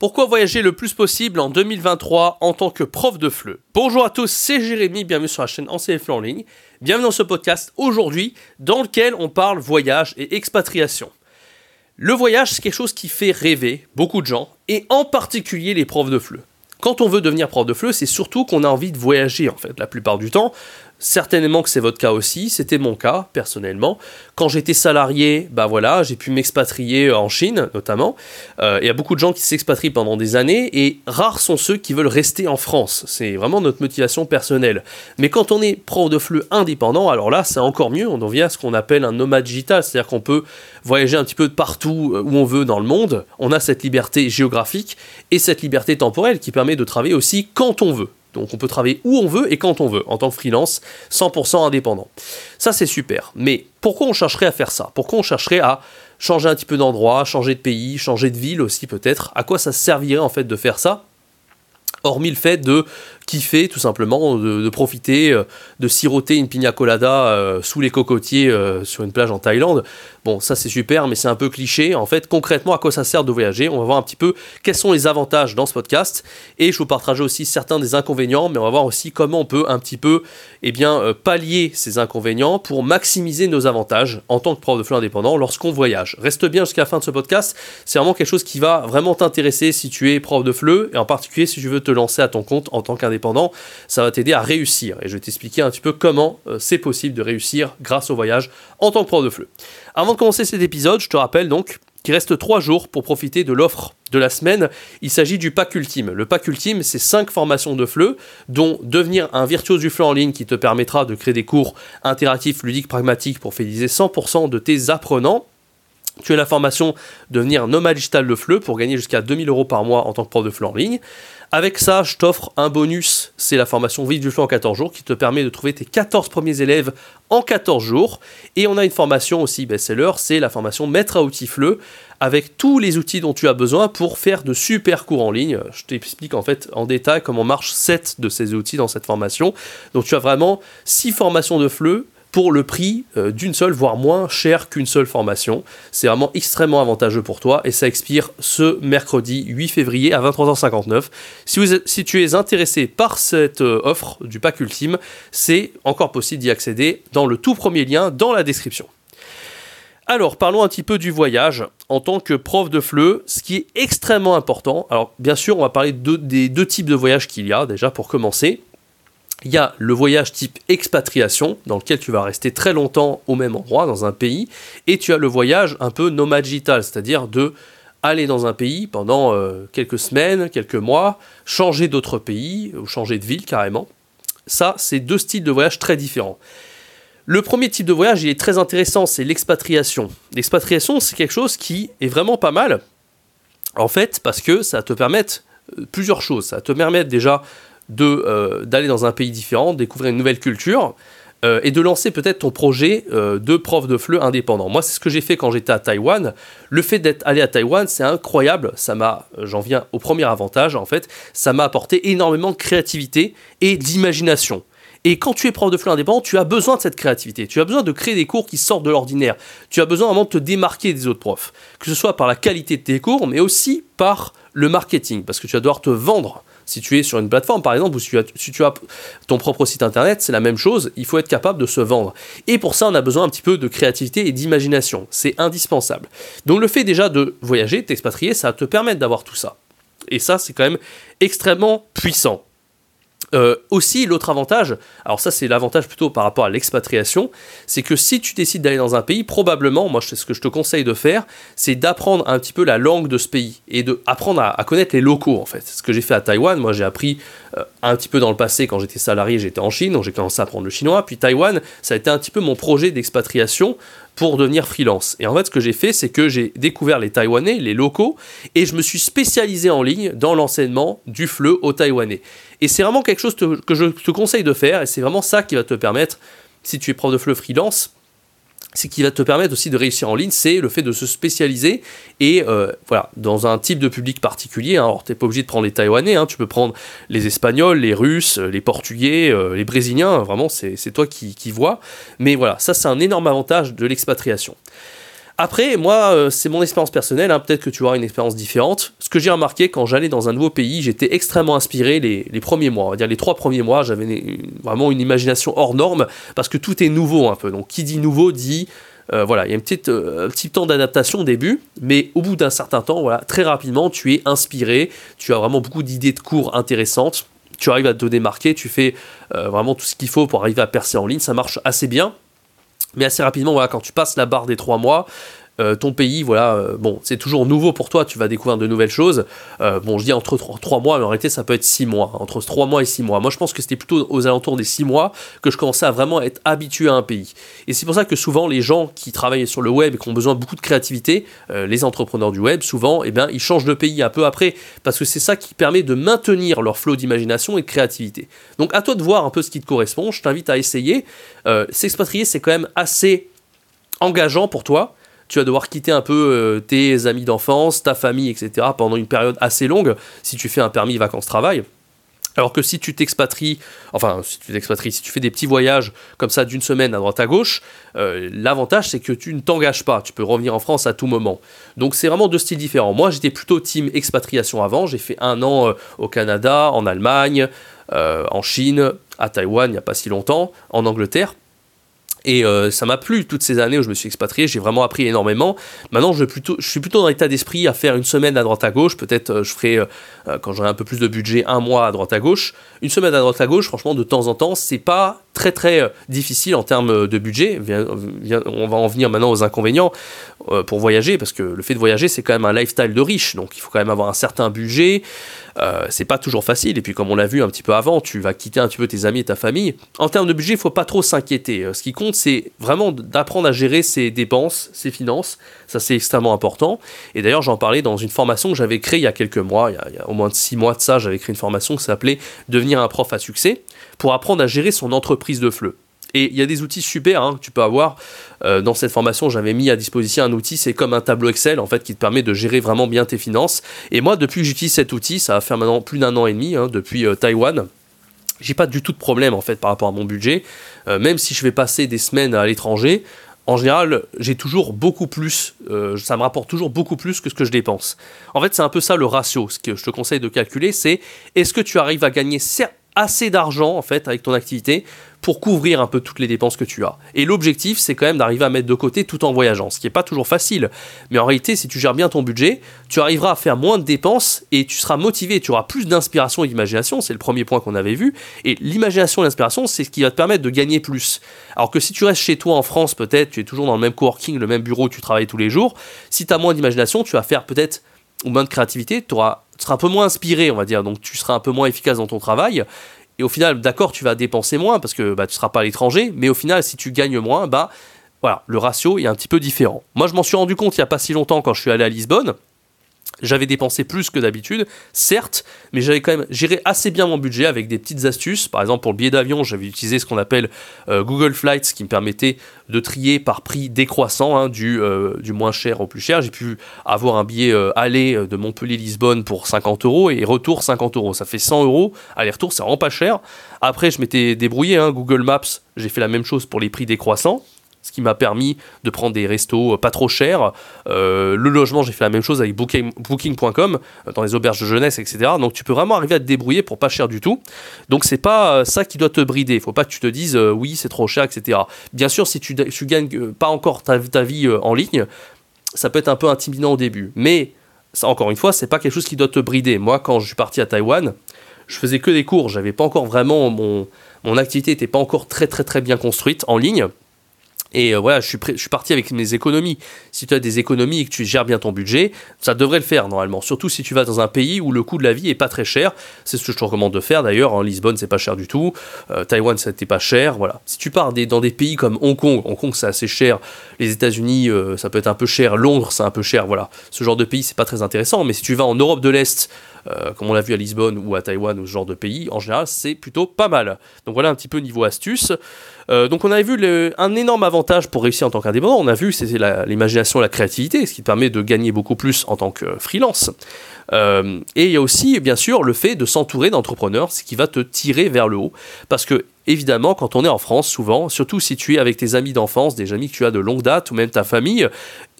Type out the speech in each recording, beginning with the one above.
Pourquoi voyager le plus possible en 2023 en tant que prof de FLE? Bonjour à tous, c'est Jérémy, bienvenue sur la chaîne NCF en ligne. Bienvenue dans ce podcast aujourd'hui dans lequel on parle voyage et expatriation. Le voyage, c'est quelque chose qui fait rêver beaucoup de gens et en particulier les profs de FLE. Quand on veut devenir prof de FLE, c'est surtout qu'on a envie de voyager en fait, la plupart du temps. Certainement que c'est votre cas aussi, c'était mon cas personnellement. Quand j'étais salarié, bah voilà, j'ai pu m'expatrier en Chine notamment. Euh, il y a beaucoup de gens qui s'expatrient pendant des années et rares sont ceux qui veulent rester en France. C'est vraiment notre motivation personnelle. Mais quand on est prof de flux indépendant, alors là c'est encore mieux, on en vient à ce qu'on appelle un nomade digital, c'est-à-dire qu'on peut voyager un petit peu de partout euh, où on veut dans le monde. On a cette liberté géographique et cette liberté temporelle qui permet de travailler aussi quand on veut. Donc on peut travailler où on veut et quand on veut, en tant que freelance, 100% indépendant. Ça c'est super. Mais pourquoi on chercherait à faire ça? Pourquoi on chercherait à changer un petit peu d'endroit, changer de pays, changer de ville aussi peut-être? À quoi ça servirait en fait de faire ça? Hormis le fait de kiffer tout simplement, de, profiter, euh, de siroter une pina colada euh, sous les cocotiers euh, sur une plage en Thaïlande. Bon, ça c'est super, mais c'est un peu cliché. En fait, concrètement, à quoi ça sert de voyager? On va voir un petit peu quels sont les avantages dans ce podcast. Et je vous partagerai aussi certains des inconvénients, mais on va voir aussi comment on peut un petit peu eh bien, pallier ces inconvénients pour maximiser nos avantages en tant que prof de flux indépendant lorsqu'on voyage. Reste bien jusqu'à la fin de ce podcast. C'est vraiment quelque chose qui va vraiment t'intéresser si tu es prof de fleu, et en particulier si tu veux te lancer à ton compte en tant qu'indépendant ça va t'aider à réussir. Et je vais t'expliquer un petit peu comment euh, c'est possible de réussir grâce au voyage en tant que prof de fleu. Avant de commencer cet épisode, je te rappelle donc qu'il reste 3 jours pour profiter de l'offre de la semaine. Il s'agit du pack ultime. Le pack ultime, c'est 5 formations de FLE, dont devenir un virtuose du FLE en ligne qui te permettra de créer des cours interactifs, ludiques, pragmatiques pour fidéliser 100% de tes apprenants. Tu as la formation devenir nomade digital de FLE pour gagner jusqu'à 2000 euros par mois en tant que prof de FLE en ligne. Avec ça, je t'offre un bonus, c'est la formation Vive du Fleu en 14 jours qui te permet de trouver tes 14 premiers élèves en 14 jours. Et on a une formation aussi best-seller, c'est la formation Maître à outils Fleu avec tous les outils dont tu as besoin pour faire de super cours en ligne. Je t'explique en fait en détail comment marchent 7 de ces outils dans cette formation. Donc tu as vraiment 6 formations de Fleu pour le prix euh, d'une seule, voire moins cher qu'une seule formation. C'est vraiment extrêmement avantageux pour toi et ça expire ce mercredi 8 février à 23h59. Si, si tu es intéressé par cette euh, offre du pack ultime, c'est encore possible d'y accéder dans le tout premier lien dans la description. Alors, parlons un petit peu du voyage en tant que prof de FLE, ce qui est extrêmement important. Alors, bien sûr, on va parler des deux types de voyages qu'il y a, déjà pour commencer. Il y a le voyage type expatriation, dans lequel tu vas rester très longtemps au même endroit, dans un pays, et tu as le voyage un peu nomade digital, c'est-à-dire de aller dans un pays pendant euh, quelques semaines, quelques mois, changer d'autre pays, ou changer de ville carrément. Ça, c'est deux styles de voyage très différents. Le premier type de voyage, il est très intéressant, c'est l'expatriation. L'expatriation, c'est quelque chose qui est vraiment pas mal, en fait, parce que ça te permet euh, plusieurs choses. Ça te permet déjà d'aller dans un pays différent, découvrir une nouvelle culture. Euh, et de lancer peut-être ton projet euh, de prof de FLE indépendant. Moi, c'est ce que j'ai fait quand j'étais à Taïwan. Le fait d'être allé à Taïwan, c'est incroyable. Ça m'a, j'en viens au premier avantage en fait, ça m'a apporté énormément de créativité et d'imagination. Et quand tu es prof de FLE indépendant, tu as besoin de cette créativité. Tu as besoin de créer des cours qui sortent de l'ordinaire. Tu as besoin vraiment de te démarquer des autres profs. Que ce soit par la qualité de tes cours, mais aussi par le marketing. Parce que tu vas devoir te vendre si tu es sur une plateforme, par exemple, ou si tu as, ton propre site internet, c'est la même chose, il faut être capable de se vendre. Et pour ça, on a besoin un petit peu de créativité et d'imagination. C'est indispensable. Donc le fait déjà de voyager, t'expatrier, ça va te permettre d'avoir tout ça. Et ça, c'est quand même extrêmement puissant. Euh, aussi, l'autre avantage, alors ça c'est l'avantage plutôt par rapport à l'expatriation, c'est que si tu décides d'aller dans un pays, probablement, moi ce que je te conseille de faire, c'est d'apprendre un petit peu la langue de ce pays et d'apprendre à, connaître les locaux en fait. Ce que j'ai fait à Taïwan, moi j'ai appris euh, un petit peu dans le passé quand j'étais salarié, j'étais en Chine, donc j'ai commencé à apprendre le chinois, puis Taïwan, ça a été un petit peu mon projet d'expatriation pour devenir freelance. Et en fait, ce que j'ai fait, c'est que j'ai découvert les Taïwanais, les locaux, et je me suis spécialisé en ligne dans l'enseignement du FLE aux Taïwanais. Et c'est vraiment quelque chose que je te conseille de faire, et c'est vraiment ça qui va te permettre, si tu es prof de FLE freelance, ce qui va te permettre aussi de réussir en ligne, c'est le fait de se spécialiser et euh, voilà, dans un type de public particulier. Hein. Alors, tu n'es pas obligé de prendre les Taïwanais, hein. tu peux prendre les Espagnols, les Russes, les Portugais, euh, les Brésiliens, vraiment, c'est toi qui, qui vois. Mais voilà, ça, c'est un énorme avantage de l'expatriation. Après, moi, euh, c'est mon expérience personnelle, hein, peut-être que tu auras une expérience différente. Ce que j'ai remarqué quand j'allais dans un nouveau pays, j'étais extrêmement inspiré les, premiers mois. On va dire les trois premiers mois, j'avais vraiment une imagination hors norme, parce que tout est nouveau un peu. Donc qui dit nouveau dit... Euh, voilà, il y a euh, un petit temps d'adaptation au début, mais au bout d'un certain temps, très rapidement, tu es inspiré, tu as vraiment beaucoup d'idées de cours intéressantes, tu arrives à te démarquer, tu fais vraiment tout ce qu'il faut pour arriver à percer en ligne, ça marche assez bien. Mais assez rapidement, voilà, quand tu passes la barre des trois mois, euh, ton pays, voilà, euh, bon, c'est toujours nouveau pour toi, tu vas découvrir de nouvelles choses. Euh, bon, je dis entre 3 mois, mais en réalité, ça peut être 6 mois, entre 3 mois et 6 mois. Moi, je pense que c'était plutôt aux alentours des 6 mois que je commençais à vraiment être habitué à un pays. Et c'est pour ça que souvent, les gens qui travaillent sur le web et qui ont besoin de beaucoup de créativité, les entrepreneurs du web, souvent, eh bien, ils changent de pays un peu après, parce que c'est ça qui permet de maintenir leur flot d'imagination et de créativité. Donc, à toi de voir un peu ce qui te correspond. Je t'invite à essayer. S'expatrier, c'est quand même assez engageant pour toi tu vas devoir quitter un peu euh, tes amis d'enfance, ta famille, etc. pendant une période assez longue si tu fais un permis vacances-travail. Alors que si tu t'expatries, enfin si tu t'expatries, si tu fais des petits voyages comme ça d'une semaine à droite à gauche, euh, l'avantage c'est que tu ne t'engages pas, tu peux revenir en France à tout moment. Donc c'est vraiment deux styles différents. Moi j'étais plutôt team expatriation avant, j'ai fait un an euh, au Canada, en Allemagne, en Chine, à Taïwan il n'y a pas si longtemps, en Angleterre. Et euh, ça m'a plu toutes ces années où je me suis expatrié, j'ai vraiment appris énormément. Maintenant, je, suis plutôt dans l'état d'esprit à faire une semaine à droite à gauche. Peut-être euh, je ferai, euh, quand j'aurai un peu plus de budget, un mois à droite à gauche. Une semaine à droite à gauche, franchement, de temps en temps, c'est pas très très difficile en termes de budget. On va en venir maintenant aux inconvénients pour voyager, parce que le fait de voyager, c'est quand même un lifestyle de riche. Donc il faut quand même avoir un certain budget. Euh, c'est pas toujours facile. Et puis, comme on l'a vu un petit peu avant, tu vas quitter un petit peu tes amis et ta famille. En termes de budget, il faut pas trop s'inquiéter. Euh, ce qui compte, c'est vraiment d'apprendre à gérer ses dépenses, ses finances. Ça, c'est extrêmement important. Et d'ailleurs, j'en parlais dans une formation que j'avais créée il y a quelques mois. Il y a, au moins six mois de ça, j'avais créé une formation qui s'appelait Devenir un prof à succès pour apprendre à gérer son entreprise de fleu. Et il y a des outils super hein, que tu peux avoir. Euh, dans cette formation, j'avais mis à disposition un outil, c'est comme un tableau Excel en fait qui te permet de gérer vraiment bien tes finances. Et moi, depuis que j'utilise cet outil, ça va faire maintenant plus d'un an et demi, hein, depuis euh, Taïwan. J'ai pas du tout de problème en fait par rapport à mon budget. Euh, même si je vais passer des semaines à l'étranger, en général, j'ai toujours beaucoup plus, ça me rapporte toujours beaucoup plus que ce que je dépense. En fait, c'est un peu ça le ratio. Ce que je te conseille de calculer, c'est est-ce que tu arrives à gagner assez d'argent en fait avec ton activité pour couvrir un peu toutes les dépenses que tu as. Et l'objectif, c'est quand même d'arriver à mettre de côté tout en voyageant, ce qui n'est pas toujours facile. Mais en réalité, si tu gères bien ton budget, tu arriveras à faire moins de dépenses et tu seras motivé, tu auras plus d'inspiration et d'imagination, c'est le premier point qu'on avait vu. Et l'imagination et l'inspiration, c'est ce qui va te permettre de gagner plus. Alors que si tu restes chez toi en France, peut-être, tu es toujours dans le même coworking, le même bureau, tu travailles tous les jours, si tu as moins d'imagination, tu vas faire peut-être ou moins de créativité, tu seras un peu moins inspiré, on va dire, donc tu seras un peu moins efficace dans ton travail. Et au final, d'accord, tu vas dépenser moins parce que bah, tu ne seras pas à l'étranger, mais au final, si tu gagnes moins, bah voilà, le ratio est un petit peu différent. Moi, je m'en suis rendu compte il n'y a pas si longtemps quand je suis allé à Lisbonne. J'avais dépensé plus que d'habitude, certes, mais j'avais quand même géré assez bien mon budget avec des petites astuces. Par exemple, pour le billet d'avion, j'avais utilisé ce qu'on appelle euh, Google Flights qui me permettait de trier par prix décroissant, hein, du, euh, du, moins cher au plus cher. J'ai pu avoir un billet euh, aller de Montpellier-Lisbonne pour 50 euros et retour 50 euros. Ça fait 100 euros. Aller-retour, c'est vraiment pas cher. Après, je m'étais débrouillé. Hein, Google Maps, j'ai fait la même chose pour les prix décroissants ce qui m'a permis de prendre des restos euh, pas trop chers. Euh, le logement, j'ai fait la même chose avec booking.com, euh, dans les auberges de jeunesse, etc. Donc tu peux vraiment arriver à te débrouiller pour pas cher du tout. Donc c'est pas ça qui doit te brider. Il faut pas que tu te dises oui, c'est trop cher, etc. Bien sûr, si tu, tu gagnes pas encore ta, vie en ligne, ça peut être un peu intimidant au début. Mais encore une fois, c'est pas quelque chose qui doit te brider. Moi, quand je suis parti à Taïwan, je faisais que des cours. J'avais pas encore vraiment mon, activité n'était pas encore très très bien construite en ligne. Et euh, voilà, je suis, je suis parti avec mes économies. Si tu as des économies et que tu gères bien ton budget, ça devrait le faire normalement. Surtout si tu vas dans un pays où le coût de la vie est pas très cher. C'est ce que je te recommande de faire d'ailleurs. En Lisbonne, c'est pas cher du tout. Euh, Taïwan, c'était pas cher. Voilà. Si tu pars dans des pays comme Hong Kong, Hong Kong c'est assez cher. Les États-Unis, euh, ça peut être un peu cher. Londres, c'est un peu cher. Voilà. Ce genre de pays, c'est pas très intéressant. Mais si tu vas en Europe de l'Est, euh, comme on l'a vu à Lisbonne ou à Taïwan ou ce genre de pays, en général, c'est plutôt pas mal. Donc voilà un petit peu niveau astuce. Euh, donc on avait vu un énorme avantage pour réussir en tant qu'indépendant. On a vu c'était l'imagination, la créativité, ce qui te permet de gagner beaucoup plus en tant que freelance. Euh, et il y a aussi, bien sûr, le fait de s'entourer d'entrepreneurs, ce qui va te tirer vers le haut. Parce que, évidemment, quand on est en France, souvent, surtout si tu es avec tes amis d'enfance, des amis que tu as de longue date, ou même ta famille,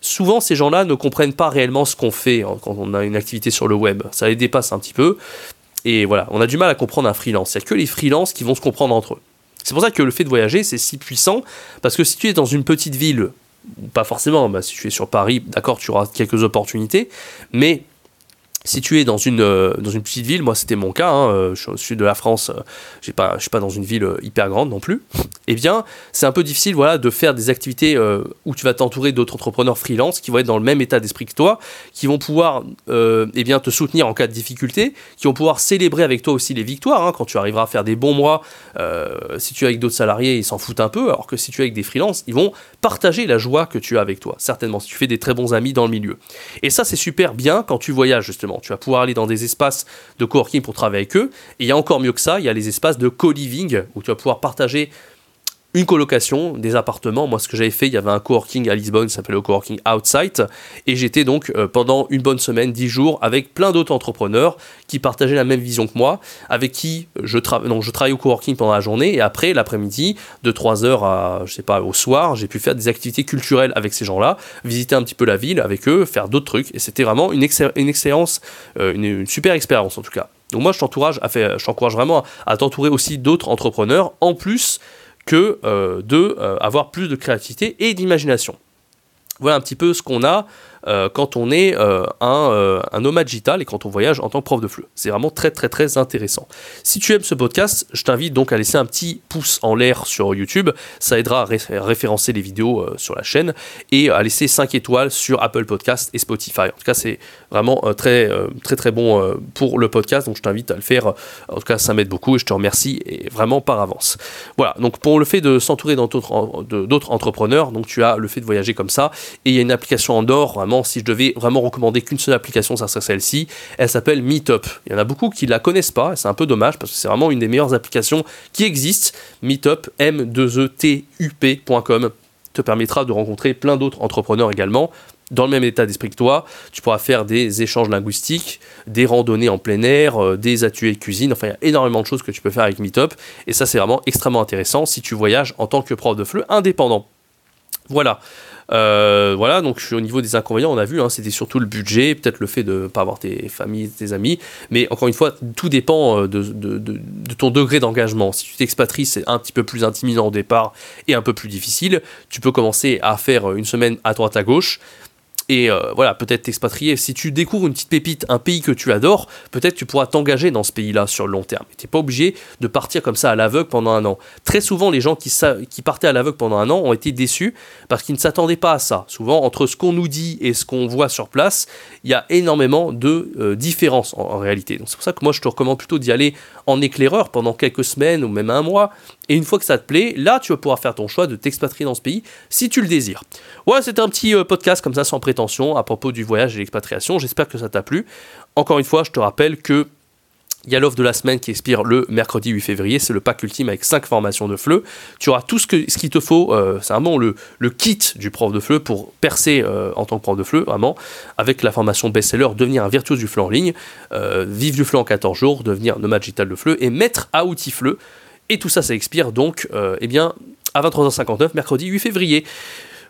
souvent ces gens-là ne comprennent pas réellement ce qu'on fait hein, quand on a une activité sur le web. Ça les dépasse un petit peu. Et voilà, on a du mal à comprendre un freelance. Il n'y a que les freelances qui vont se comprendre entre eux. C'est pour ça que le fait de voyager, c'est si puissant, parce que si tu es dans une petite ville, pas forcément, bah, si tu es sur Paris, d'accord, tu auras quelques opportunités, mais si tu es dans une, euh, dans une petite ville, moi c'était mon cas, hein, euh, je suis au sud de la France, euh, j'ai pas, je suis pas dans une ville hyper grande non plus, eh bien c'est un peu difficile voilà, de faire des activités où tu vas t'entourer d'autres entrepreneurs freelance qui vont être dans le même état d'esprit que toi, qui vont pouvoir eh bien, te soutenir en cas de difficulté, qui vont pouvoir célébrer avec toi aussi les victoires, hein, quand tu arriveras à faire des bons mois, si tu es avec d'autres salariés, ils s'en foutent un peu, alors que si tu es avec des freelances, ils vont partager la joie que tu as avec toi, certainement, si tu fais des très bons amis dans le milieu. Et ça c'est super bien quand tu voyages justement tu vas pouvoir aller dans des espaces de coworking pour travailler avec eux. Et il y a encore mieux que ça, il y a les espaces de co-living où tu vas pouvoir partager une colocation, des appartements. Moi, ce que j'avais fait, il y avait un coworking à Lisbonne, ça s'appelle le coworking Outside, et j'étais donc euh, pendant une bonne semaine, dix jours, avec plein d'autres entrepreneurs qui partageaient la même vision que moi, avec qui je, travaille je travaille au coworking pendant la journée, et après, l'après-midi, de 3h à, je sais pas, au soir, j'ai pu faire des activités culturelles avec ces gens-là, visiter un petit peu la ville avec eux, faire d'autres trucs, et c'était vraiment une, euh, une, super expérience en tout cas. Donc moi, je t'encourage vraiment à t'entourer aussi d'autres entrepreneurs, en plus que euh, de euh, avoir plus de créativité et d'imagination. Voilà un petit peu ce qu'on a quand on est euh, un, euh, un, nomade digital et quand on voyage en tant que prof de FLE. C'est vraiment très très très intéressant. Si tu aimes ce podcast, je t'invite donc à laisser un petit pouce en l'air sur YouTube. Ça aidera à référencer les vidéos sur la chaîne et à laisser 5 étoiles sur Apple Podcast et Spotify. En tout cas, c'est vraiment très très très bon pour le podcast. Donc je t'invite à le faire. En tout cas, ça m'aide beaucoup et je te remercie vraiment par avance. Voilà. Donc pour le fait de s'entourer d'autres entrepreneurs, donc tu as le fait de voyager comme ça et il y a une application en si je devais vraiment recommander qu'une seule application, ça serait celle-ci. Elle s'appelle Meetup. Il y en a beaucoup qui la connaissent pas, c'est un peu dommage parce que c'est vraiment une des meilleures applications qui existent. Meetup, m2etup.com, te permettra de rencontrer plein d'autres entrepreneurs également dans le même état d'esprit que toi. Tu pourras faire des échanges linguistiques, des randonnées en plein air, euh, des ateliers de cuisine. Enfin, il y a énormément de choses que tu peux faire avec Meetup. Et ça, c'est vraiment extrêmement intéressant si tu voyages en tant que prof de FLE indépendant. Voilà. Euh, voilà, donc au niveau des inconvénients, on a vu, hein, c'était surtout le budget, peut-être le fait de ne pas avoir tes familles, tes amis, mais encore une fois, tout dépend euh, de, ton degré d'engagement. Si tu t'expatries, c'est un petit peu plus intimidant au départ et un peu plus difficile. Tu peux commencer à faire une semaine à droite à gauche, et euh, voilà, peut-être t'expatrier. Si tu découvres une petite pépite, un pays que tu adores, peut-être tu pourras t'engager dans ce pays-là sur le long terme. Tu n'es pas obligé de partir comme ça à l'aveugle pendant un an. Très souvent, les gens qui, qui partaient à l'aveugle pendant un an ont été déçus parce qu'ils ne s'attendaient pas à ça. Souvent, entre ce qu'on nous dit et ce qu'on voit sur place, il y a énormément de euh, différences en, réalité. Donc c'est pour ça que moi, je te recommande plutôt d'y aller en éclaireur pendant quelques semaines ou même un mois. Et une fois que ça te plaît, là, tu vas pouvoir faire ton choix de t'expatrier dans ce pays si tu le désires. Ouais, c'était un petit euh, podcast comme ça sans prétention à propos du voyage et l'expatriation. J'espère que ça t'a plu. Encore une fois, je te rappelle que il y a l'offre de la semaine qui expire le mercredi 8 février, c'est le pack ultime avec 5 formations de FLE. Tu auras tout ce qu'il ce te faut, euh, c'est vraiment le, le, kit du prof de FLE pour percer euh, en tant que prof de FLE, vraiment, avec la formation best-seller, devenir un virtuose du FLE en ligne, euh, vivre du FLE en 14 jours, devenir nomade digital de FLE et mettre à outil FLE. Et tout ça, ça expire donc eh bien, à 23h59, mercredi 8 février.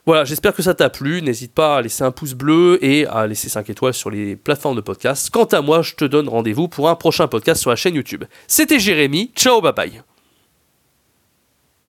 Voilà, j'espère que ça t'a plu. N'hésite pas à laisser un pouce bleu et à laisser 5 étoiles sur les plateformes de podcast. Quant à moi, je te donne rendez-vous pour un prochain podcast sur la chaîne YouTube. C'était Jérémy. Ciao, bye bye.